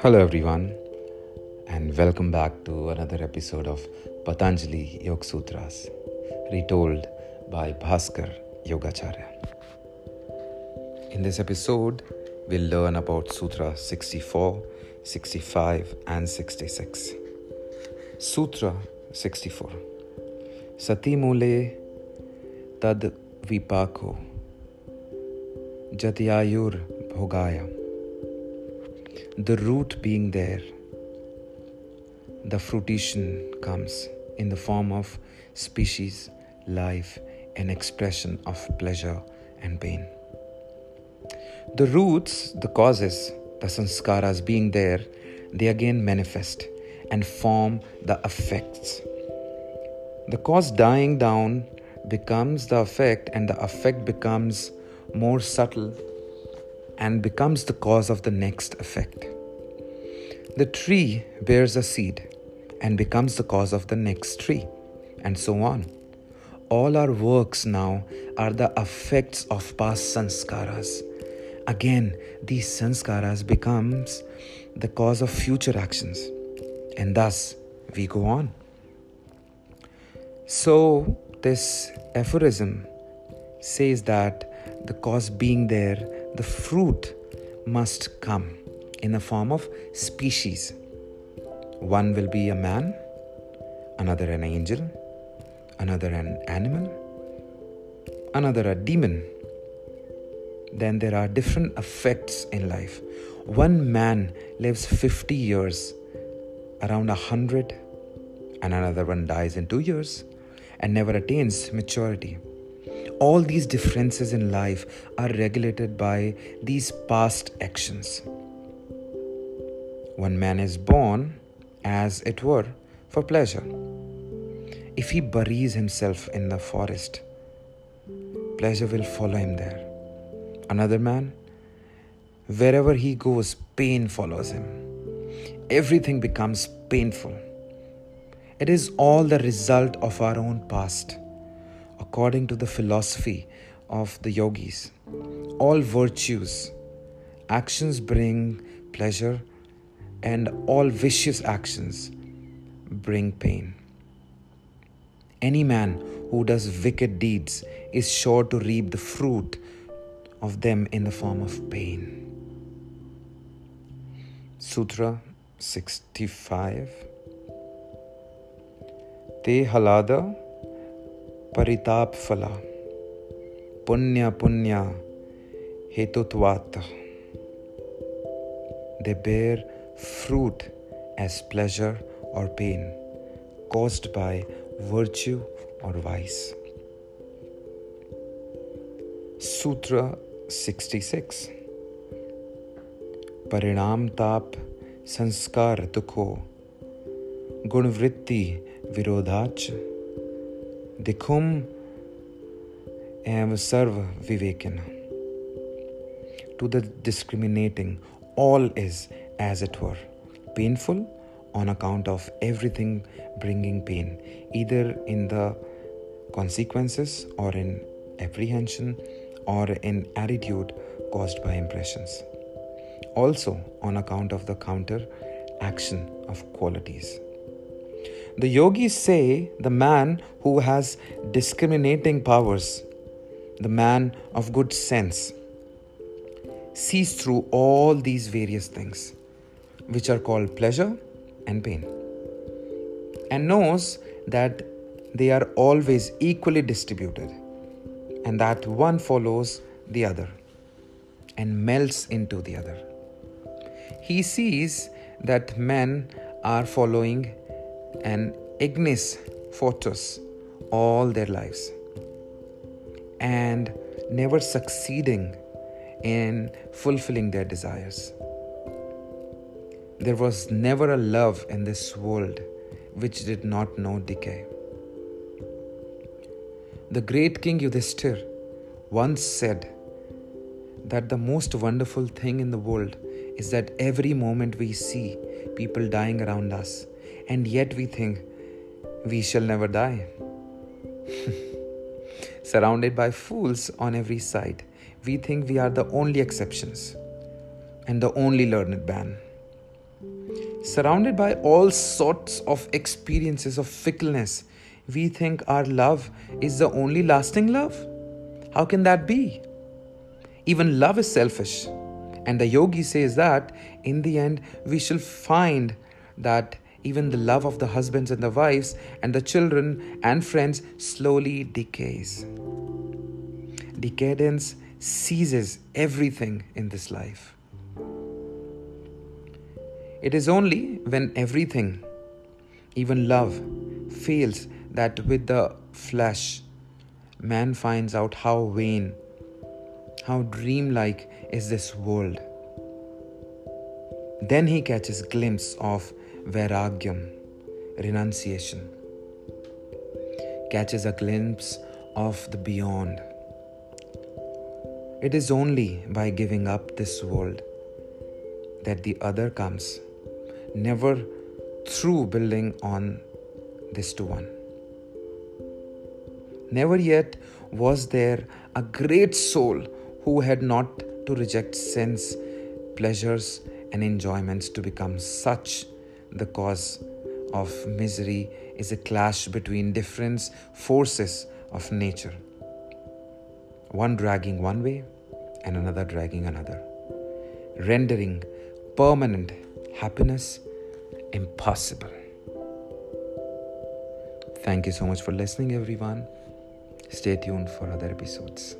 Hello, everyone, and welcome back to another episode of Patanjali Yoga Sutras, retold by Bhaskar Yogacharya. In this episode, we'll learn about Sutra 64, 65, and 66. Sutra 64 Sati Mule Tad Vipako Jatyayur Bhogaya the root being there, the fruition comes in the form of species, life, and expression of pleasure and pain. The roots, the causes, the sanskaras being there, they again manifest and form the effects. The cause dying down becomes the effect, and the effect becomes more subtle and becomes the cause of the next effect. The tree bears a seed and becomes the cause of the next tree, and so on. All our works now are the effects of past sanskaras. Again, these sanskaras becomes the cause of future actions, and thus we go on. So, this aphorism says that the cause being there the fruit must come in the form of species. One will be a man, another an angel, another an animal, another a demon. Then there are different effects in life. One man lives 50 years, around 100, and another one dies in two years and never attains maturity all these differences in life are regulated by these past actions. One man is born, as it were, for pleasure. If he buries himself in the forest, pleasure will follow him there. Another man, wherever he goes, pain follows him. Everything becomes painful. It is all the result of our own past according to the philosophy of the yogis. All virtues, actions bring pleasure, and all vicious actions bring pain. Any man who does wicked deeds is sure to reap the fruit of them in the form of pain. Sutra 65 Te halada परिताप फला। पुण्य पुण्य, हेतुत्वात। They bear fruit as pleasure और pain caused by virtue और vice सूत्र 66 परिणाम ताप संस्कार दुखो गुणवृत्ति विरोधाच Sarva vivekana. To the discriminating, all is, as it were, painful on account of everything bringing pain, either in the consequences or in apprehension or in attitude caused by impressions. Also, on account of the counter action of qualities. The yogis say the man who has discriminating powers, the man of good sense, sees through all these various things, which are called pleasure and pain, and knows that they are always equally distributed, and that one follows the other and melts into the other. He sees that men are following an ignis fatuus all their lives and never succeeding in fulfilling their desires. There was never a love in this world which did not know decay. The great king Yudhishthir once said that the most wonderful thing in the world is that every moment we see people dying around us and yet we think we shall never die. surrounded by fools on every side. We think we are the only exceptions and the only learned man. Surrounded by all sorts of experiences of fickleness, we think our love is the only lasting love. How can that be? Even love is selfish. And the yogi says that in the end, we shall find that even the love of the husbands and the wives and the children and friends slowly decays. Decadence seizes everything in this life. It is only when everything, even love, fails that with the flesh, man finds out how vain, how dreamlike is this world. Then he catches glimpse of vairagyam, renunciation, catches a glimpse of the beyond. It is only by giving up this world that the other comes, never through building on this to one. Never yet was there a great soul who had not to reject sense, pleasures, and enjoyments to become such the cause of misery is a clash between different forces of nature. One dragging one way and another dragging another rendering permanent happiness impossible. Thank you so much for listening everyone. Stay tuned for other episodes